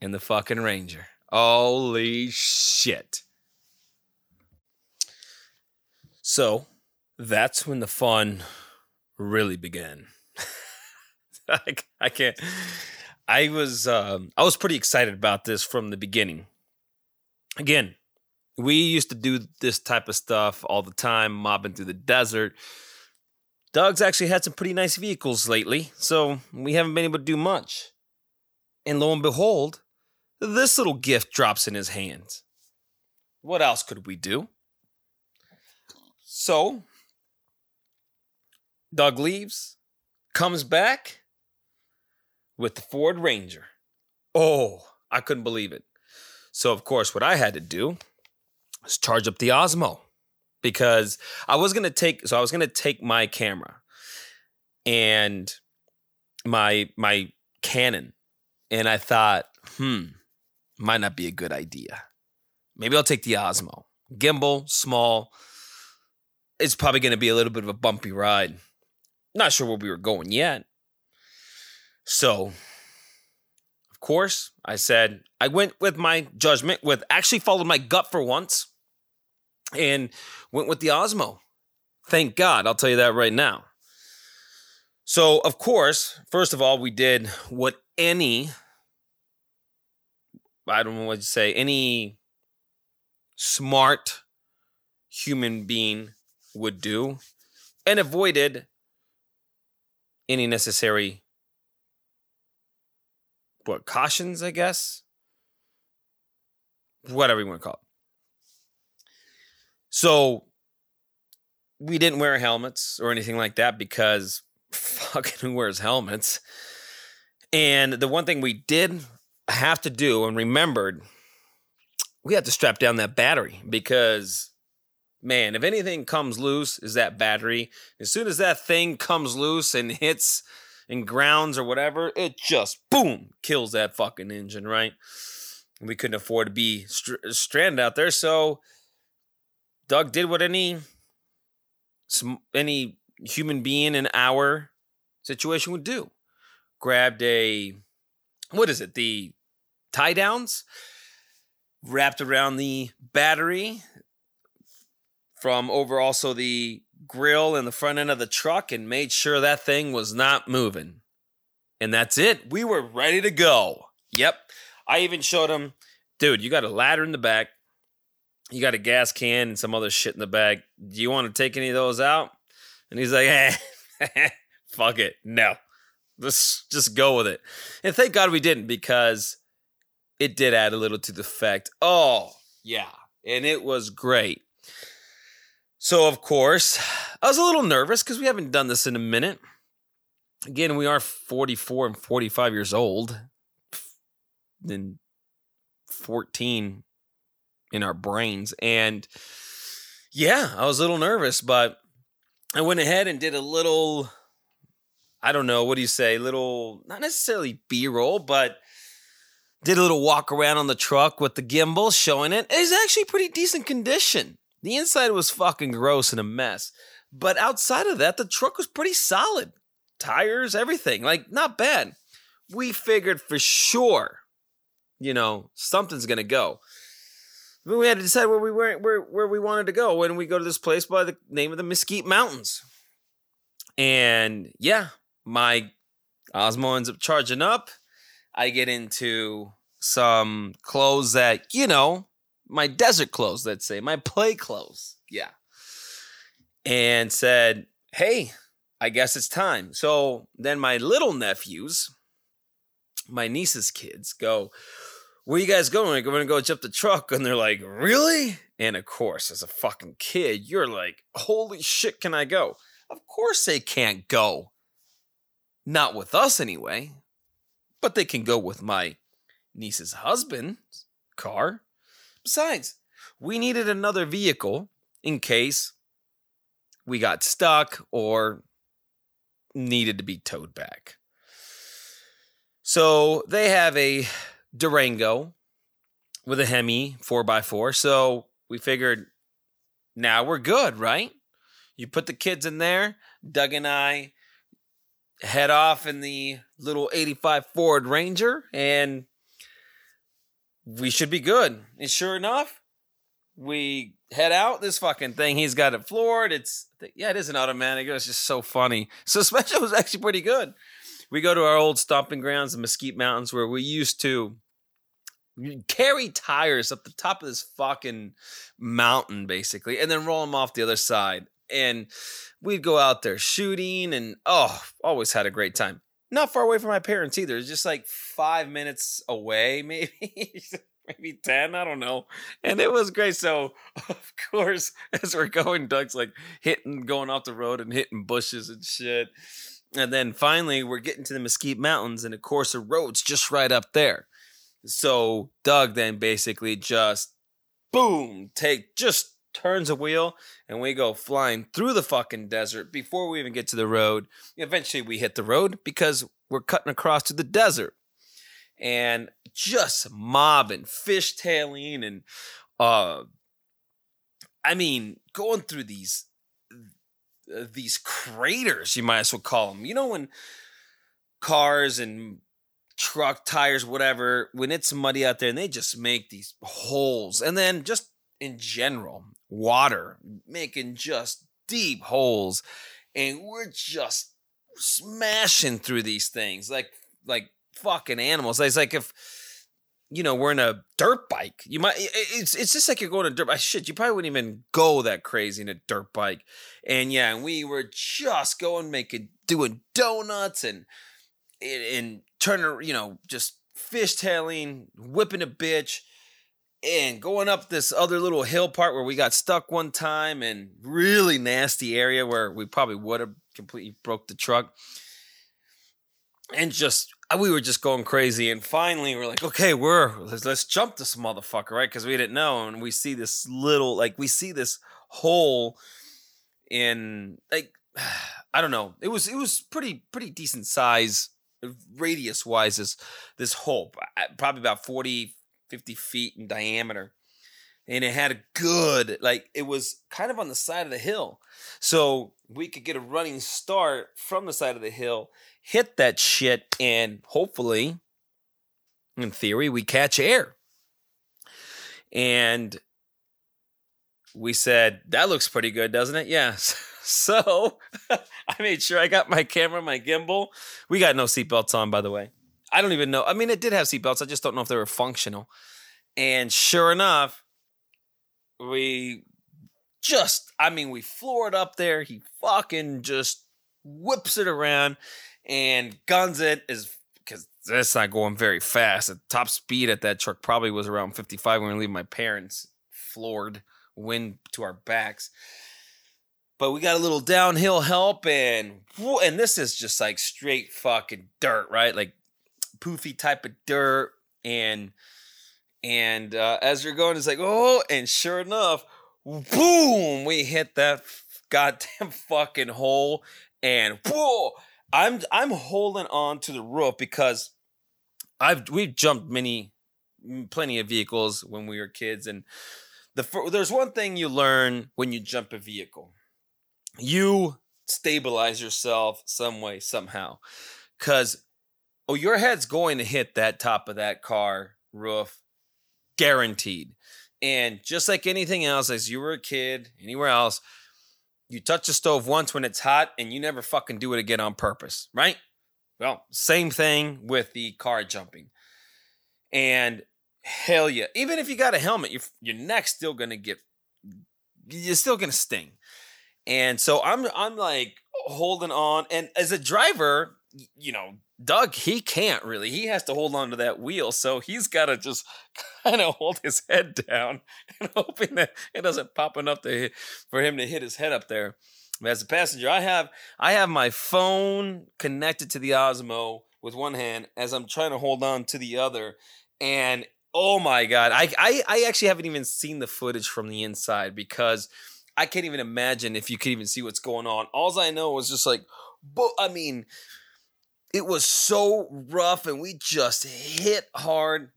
in the fucking Ranger. Holy shit. So that's when the fun really began. I, I can't. I was um, I was pretty excited about this from the beginning. Again, we used to do this type of stuff all the time, mobbing through the desert. Doug's actually had some pretty nice vehicles lately, so we haven't been able to do much. And lo and behold, this little gift drops in his hands. What else could we do? So, Doug leaves, comes back with the Ford Ranger. Oh, I couldn't believe it. So, of course, what I had to do was charge up the Osmo because I was going to take, so I was going to take my camera and my my Canon, and I thought, hmm, might not be a good idea. Maybe I'll take the Osmo. Gimbal, small. It's probably going to be a little bit of a bumpy ride. Not sure where we were going yet. So, of course, I said, I went with my judgment, with actually followed my gut for once and went with the Osmo. Thank God. I'll tell you that right now. So, of course, first of all, we did what any, I don't know what to say, any smart human being would do and avoided any necessary what cautions i guess? Whatever you want to call it. So we didn't wear helmets or anything like that because fucking who wears helmets? And the one thing we did have to do and remembered we had to strap down that battery because man, if anything comes loose, is that battery. As soon as that thing comes loose and hits and grounds or whatever, it just boom kills that fucking engine, right? We couldn't afford to be str- stranded out there, so Doug did what any any human being in our situation would do. Grabbed a what is it? The tie downs wrapped around the battery from over also the grill and the front end of the truck and made sure that thing was not moving. And that's it. We were ready to go. Yep. I even showed him, dude, you got a ladder in the back. You got a gas can and some other shit in the back. Do you want to take any of those out? And he's like, eh, fuck it. No. Let's just go with it. And thank God we didn't because it did add a little to the fact. Oh, yeah. And it was great. So, of course, I was a little nervous because we haven't done this in a minute. Again, we are 44 and 45 years old, and 14 in our brains. And yeah, I was a little nervous, but I went ahead and did a little, I don't know, what do you say, little, not necessarily B roll, but did a little walk around on the truck with the gimbal showing it. It's actually pretty decent condition. The inside was fucking gross and a mess. But outside of that, the truck was pretty solid. Tires, everything. Like, not bad. We figured for sure, you know, something's gonna go. But we had to decide where we were where, where we wanted to go when we go to this place by the name of the Mesquite Mountains. And yeah, my Osmo ends up charging up. I get into some clothes that, you know, my desert clothes, let's say, my play clothes. Yeah. And said, hey, I guess it's time. So then my little nephews, my niece's kids, go, where you guys going? We're to go jump the truck. And they're like, really? And of course, as a fucking kid, you're like, holy shit, can I go? Of course they can't go. Not with us anyway. But they can go with my niece's husband's car. Besides, we needed another vehicle in case we got stuck or needed to be towed back. So they have a Durango with a Hemi 4x4. So we figured now we're good, right? You put the kids in there. Doug and I head off in the little 85 Ford Ranger and we should be good. And sure enough, we head out. This fucking thing, he's got it floored. It's yeah, it is an automatic. It was just so funny. Suspension was actually pretty good. We go to our old stomping grounds, the Mesquite Mountains, where we used to carry tires up the top of this fucking mountain, basically, and then roll them off the other side. And we'd go out there shooting, and oh, always had a great time not far away from my parents either. It's just like five minutes away, maybe. maybe 10 i don't know and it was great so of course as we're going doug's like hitting going off the road and hitting bushes and shit and then finally we're getting to the mesquite mountains and of course the road's just right up there so doug then basically just boom take just turns a wheel, and we go flying through the fucking desert before we even get to the road. Eventually, we hit the road because we're cutting across to the desert. And just mobbing, fishtailing, and uh, I mean, going through these these craters, you might as well call them. You know, when cars and truck tires, whatever, when it's muddy out there and they just make these holes, and then just in general, water making just deep holes, and we're just smashing through these things like like fucking animals. It's like if you know we're in a dirt bike. You might it's it's just like you're going to dirt bike. Shit, you probably wouldn't even go that crazy in a dirt bike. And yeah, and we were just going making doing donuts and and turning you know just fishtailing, whipping a bitch. And going up this other little hill part where we got stuck one time and really nasty area where we probably would have completely broke the truck. And just uh, we were just going crazy. And finally, we're like, okay, we're let's, let's jump this motherfucker, right? Because we didn't know, and we see this little, like, we see this hole in, like, I don't know. It was it was pretty pretty decent size, radius wise. This this hole, probably about 40, 50 feet in diameter. And it had a good, like, it was kind of on the side of the hill. So we could get a running start from the side of the hill hit that shit, and hopefully, in theory, we catch air. And we said, that looks pretty good, doesn't it? Yes. So I made sure I got my camera, my gimbal. We got no seatbelts on, by the way. I don't even know. I mean, it did have seatbelts. I just don't know if they were functional. And sure enough, we just, I mean, we floored up there. He fucking just whips it around and guns it is because that's not going very fast. The top speed at that truck probably was around 55 when we leave my parents floored, wind to our backs. But we got a little downhill help, and and this is just like straight fucking dirt, right? Like poofy type of dirt, and and uh, as you're going, it's like oh, and sure enough, boom, we hit that goddamn fucking hole, and whoa, I'm I'm holding on to the roof because I've we've jumped many plenty of vehicles when we were kids and the there's one thing you learn when you jump a vehicle. You stabilize yourself some way somehow cuz oh your head's going to hit that top of that car roof guaranteed. And just like anything else as you were a kid anywhere else, you touch the stove once when it's hot and you never fucking do it again on purpose, right? Well, same thing with the car jumping. And hell yeah, even if you got a helmet, your your neck's still gonna get, you're still gonna sting. And so I'm I'm like holding on, and as a driver, you know, Doug, he can't really. He has to hold on to that wheel. So he's got to just kind of hold his head down and hoping that it doesn't pop enough to hit, for him to hit his head up there. As a passenger, I have I have my phone connected to the Osmo with one hand as I'm trying to hold on to the other. And oh my god, I I, I actually haven't even seen the footage from the inside because I can't even imagine if you could even see what's going on. All I know is just like, but I mean, it was so rough and we just hit hard.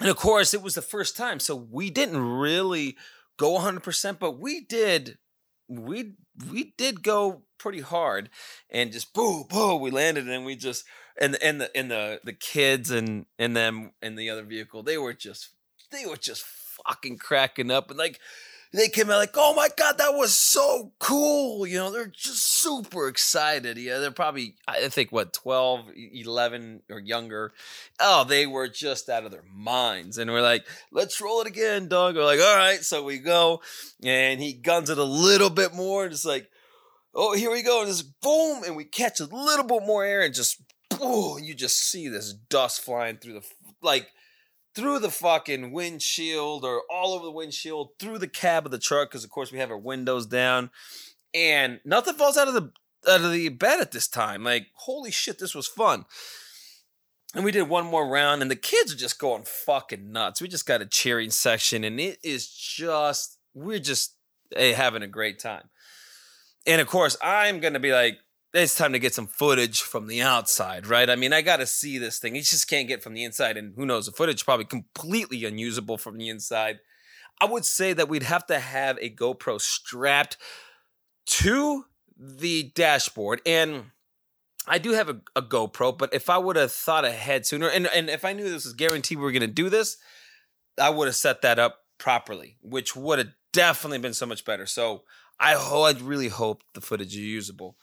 And of course, it was the first time. So we didn't really go 100%, but we did we we did go pretty hard and just boom boom we landed and we just and and the and the the kids and and them and the other vehicle they were just they were just fucking cracking up and like they came out like, oh my God, that was so cool. You know, they're just super excited. Yeah, they're probably, I think, what, 12, 11 or younger. Oh, they were just out of their minds. And we're like, let's roll it again, dog. We're like, all right. So we go, and he guns it a little bit more. And it's like, oh, here we go. And just boom. And we catch a little bit more air and just boom. You just see this dust flying through the, like, through the fucking windshield or all over the windshield, through the cab of the truck, because of course we have our windows down, and nothing falls out of the out of the bed at this time. Like, holy shit, this was fun. And we did one more round, and the kids are just going fucking nuts. We just got a cheering section, and it is just we're just eh, having a great time. And of course, I'm gonna be like, it's time to get some footage from the outside, right? I mean, I got to see this thing. You just can't get from the inside, and who knows? The footage probably completely unusable from the inside. I would say that we'd have to have a GoPro strapped to the dashboard, and I do have a, a GoPro. But if I would have thought ahead sooner, and and if I knew this was guaranteed we were going to do this, I would have set that up properly, which would have definitely been so much better. So I ho- I really hope the footage is usable.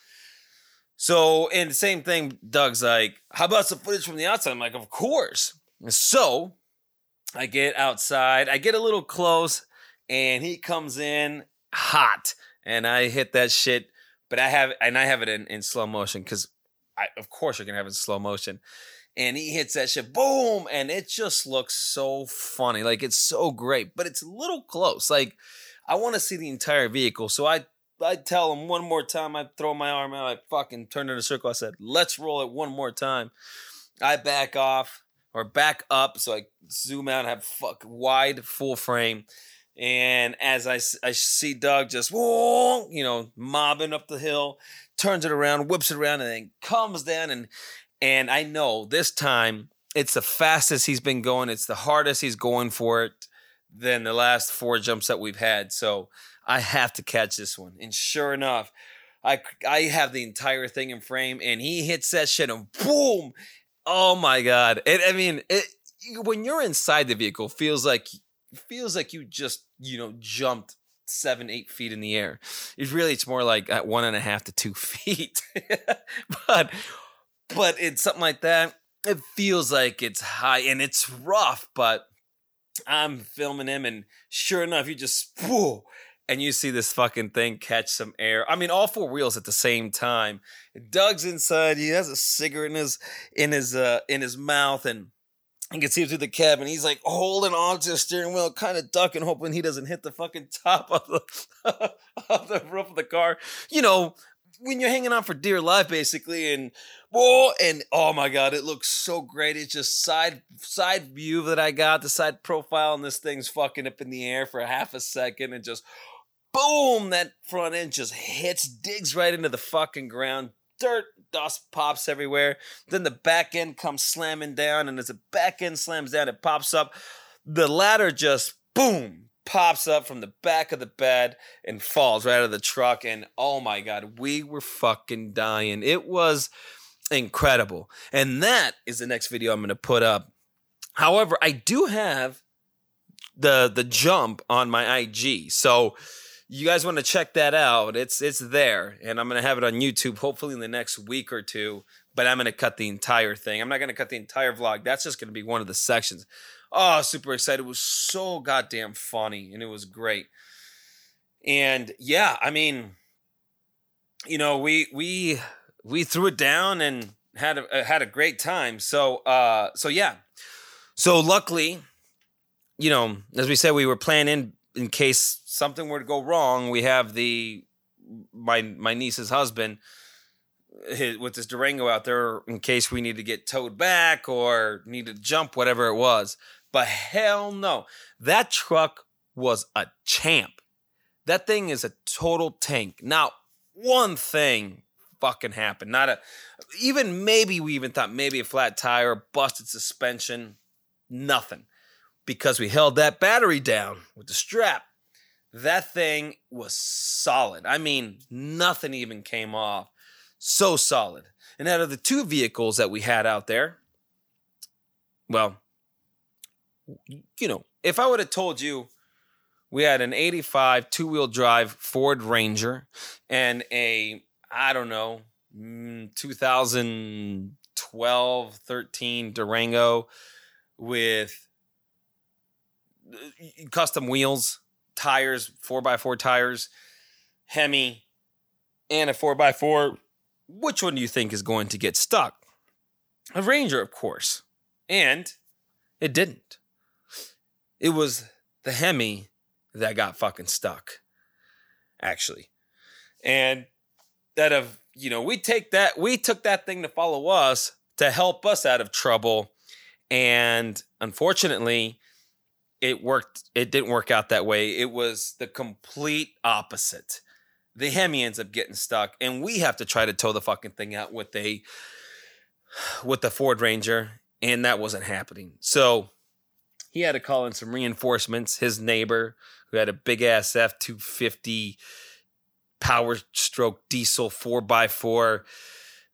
So, and the same thing, Doug's like, how about some footage from the outside? I'm like, of course. So I get outside, I get a little close, and he comes in hot. And I hit that shit, but I have and I have it in, in slow motion because I of course you're gonna have it in slow motion. And he hits that shit, boom, and it just looks so funny. Like it's so great, but it's a little close. Like I want to see the entire vehicle. So I I tell him one more time. I throw my arm out. I fucking turn in a circle. I said, "Let's roll it one more time." I back off or back up, so I zoom out have fuck wide full frame. And as I, I see Doug just whoa, you know, mobbing up the hill, turns it around, whips it around, and then comes down and and I know this time it's the fastest he's been going. It's the hardest he's going for it than the last four jumps that we've had. So I have to catch this one. And sure enough, I I have the entire thing in frame, and he hits that shit, and boom! Oh my god! It, I mean, it, when you're inside the vehicle, feels like feels like you just you know jumped seven eight feet in the air. It's really it's more like at one and a half to two feet, but but it's something like that. It feels like it's high and it's rough, but I'm filming him, and sure enough, he just whoa, and you see this fucking thing catch some air. I mean, all four wheels at the same time. Doug's inside. He has a cigarette in his in his uh in his mouth, and you can see him through the cabin. He's like holding on to the steering wheel, kind of ducking, hoping he doesn't hit the fucking top of the of the roof of the car. You know, when you're hanging on for dear life, basically, and whoa, and oh my god, it looks so great. It's just side side view that I got, the side profile, and this thing's fucking up in the air for half a second, and just boom, that front end just hits, digs right into the fucking ground. Dirt, dust pops everywhere. Then the back end comes slamming down, and as the back end slams down, it pops up. The ladder just boom pops up from the back of the bed and falls right out of the truck. And oh my God, we were fucking dying. It was incredible. And that is the next video I'm going to put up. However, I do have the the jump on my IG. So you guys want to check that out, it's it's there, and I'm gonna have it on YouTube hopefully in the next week or two. But I'm gonna cut the entire thing. I'm not gonna cut the entire vlog. That's just gonna be one of the sections. Oh, super excited! It was so goddamn funny, and it was great. And yeah, I mean, you know, we we we threw it down and had a had a great time. So uh, so yeah, so luckily, you know, as we said, we were planning in case something were to go wrong, we have the my my niece's husband his, with this Durango out there in case we need to get towed back or need to jump, whatever it was. But hell no, that truck was a champ. That thing is a total tank. Now, one thing fucking happened. Not a even maybe we even thought maybe a flat tire, busted suspension, nothing because we held that battery down with the strap. That thing was solid. I mean, nothing even came off. So solid. And out of the two vehicles that we had out there, well, you know, if I would have told you we had an 85 two wheel drive Ford Ranger and a, I don't know, mm, 2012 13 Durango with Uh, custom wheels, tires, four by four tires, Hemi, and a four by four. Which one do you think is going to get stuck? A Ranger, of course. And it didn't. It was the Hemi that got fucking stuck, actually. And that of, you know, we take that, we took that thing to follow us to help us out of trouble. And unfortunately, it worked. It didn't work out that way. It was the complete opposite. The Hemi ends up getting stuck, and we have to try to tow the fucking thing out with a with the Ford Ranger, and that wasn't happening. So he had to call in some reinforcements. His neighbor, who had a big ass F two fifty power stroke diesel four x four,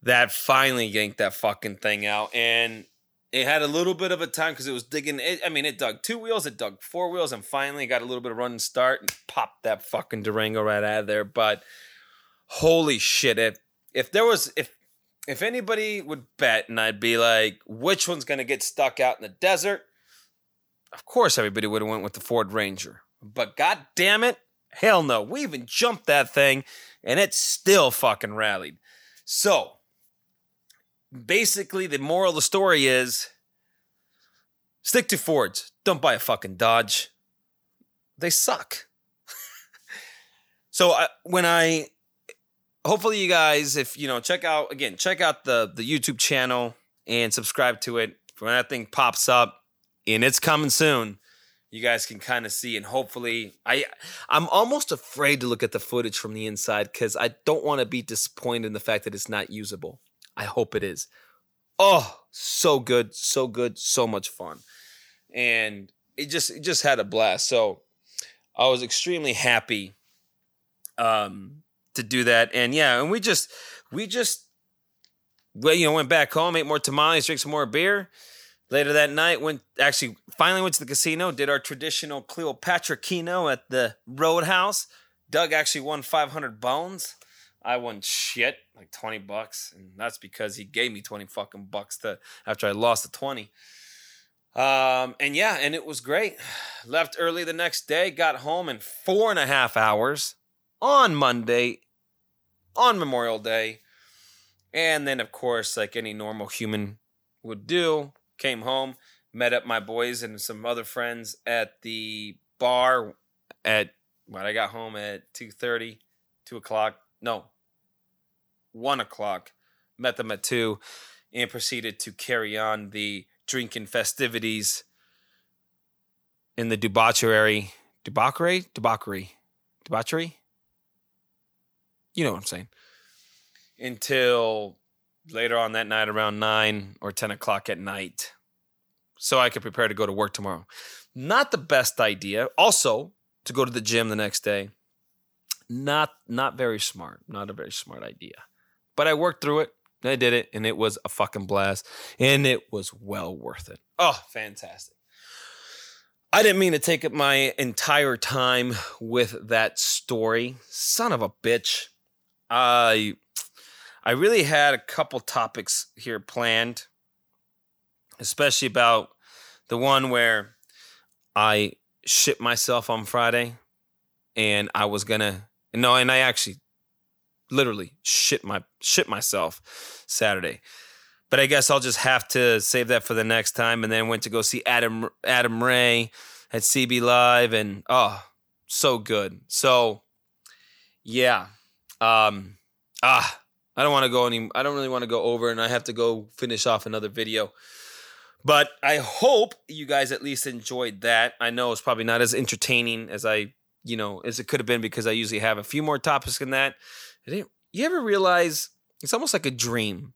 that finally yanked that fucking thing out, and it had a little bit of a time because it was digging. It, I mean, it dug two wheels, it dug four wheels, and finally got a little bit of run and start and popped that fucking Durango right out of there. But holy shit! If if there was if if anybody would bet, and I'd be like, which one's gonna get stuck out in the desert? Of course, everybody would have went with the Ford Ranger. But god damn it, hell no. We even jumped that thing, and it still fucking rallied. So basically, the moral of the story is stick to Fords. Don't buy a fucking Dodge. They suck. so I, when I, hopefully, you guys, if you know, check out again, check out the the YouTube channel and subscribe to it. When that thing pops up, and it's coming soon, you guys can kind of see and hopefully i i'm almost afraid to look at the footage from the inside because i don't want to be disappointed in the fact that it's not usable I hope it is. Oh, so good, so good, so much fun. And it just it just had a blast. So I was extremely happy um to do that. And yeah, and we just we just well, you know, went back home, ate more tamales, drank some more beer. Later that night, went actually finally went to the casino, did our traditional Cleopatra Keno at the Roadhouse. Doug actually won 500 bones. I won shit, like 20 bucks. And that's because he gave me 20 fucking bucks to after I lost the 20. Um, and yeah, and it was great. Left early the next day, got home in four and a half hours on Monday, on Memorial Day. And then, of course, like any normal human would do, came home, met up my boys and some other friends at the bar at when I got home at 2 30, 2 o'clock, no, one o'clock. Met them at two, and proceeded to carry on the drinking festivities in the debauchery, debauchery, debauchery, debauchery. You know what I'm saying. Until later on that night, around nine or ten o'clock at night, so I could prepare to go to work tomorrow. Not the best idea. Also, to go to the gym the next day not not very smart. Not a very smart idea. But I worked through it. I did it, and it was a fucking blast, and it was well worth it. Oh, fantastic! I didn't mean to take up my entire time with that story. Son of a bitch. I I really had a couple topics here planned, especially about the one where I shit myself on Friday and I was gonna no, and I actually literally shit my shit myself Saturday. But I guess I'll just have to save that for the next time. And then went to go see Adam Adam Ray at CB Live, and oh, so good. So yeah, um, ah, I don't want to go any. I don't really want to go over, and I have to go finish off another video. But I hope you guys at least enjoyed that. I know it's probably not as entertaining as I you know, as it could have been because I usually have a few more topics than that. You ever realize it's almost like a dream?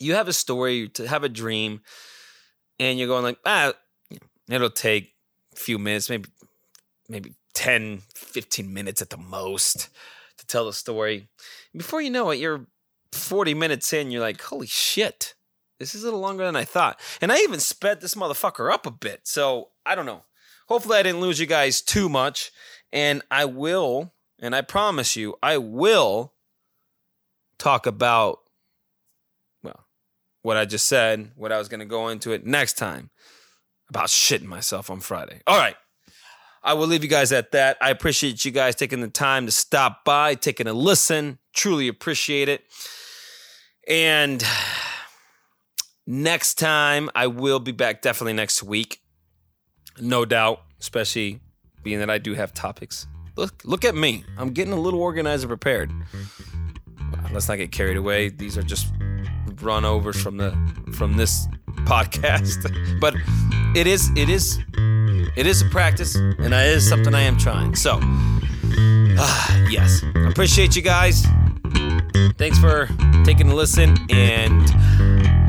You have a story to have a dream, and you're going like, ah, it'll take a few minutes, maybe maybe 10, 15 minutes at the most to tell the story. Before you know it, you're 40 minutes in, you're like, holy shit, this is a little longer than I thought. And I even sped this motherfucker up a bit. So I don't know hopefully I didn't lose you guys too much. And I will, and I promise you, I will talk about, well, what I just said, what I was going to go into it next time about shitting myself on Friday. All right. I will leave you guys at that. I appreciate you guys taking the time to stop by, taking a listen. Truly appreciate it. And next time, I will be back definitely next week. No doubt, especially being that I do have topics. Look, look at me. I'm getting a little organized and prepared. Let's not get carried away. These are just run overs from the from this podcast. but it is it is It is a practice, and it is something I am trying. So, uh, yes, appreciate you guys. Thanks for taking a listen, and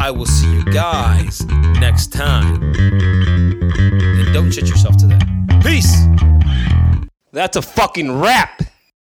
I will see you guys next time. And don't shit yourself to that. Peace. That's a fucking wrap.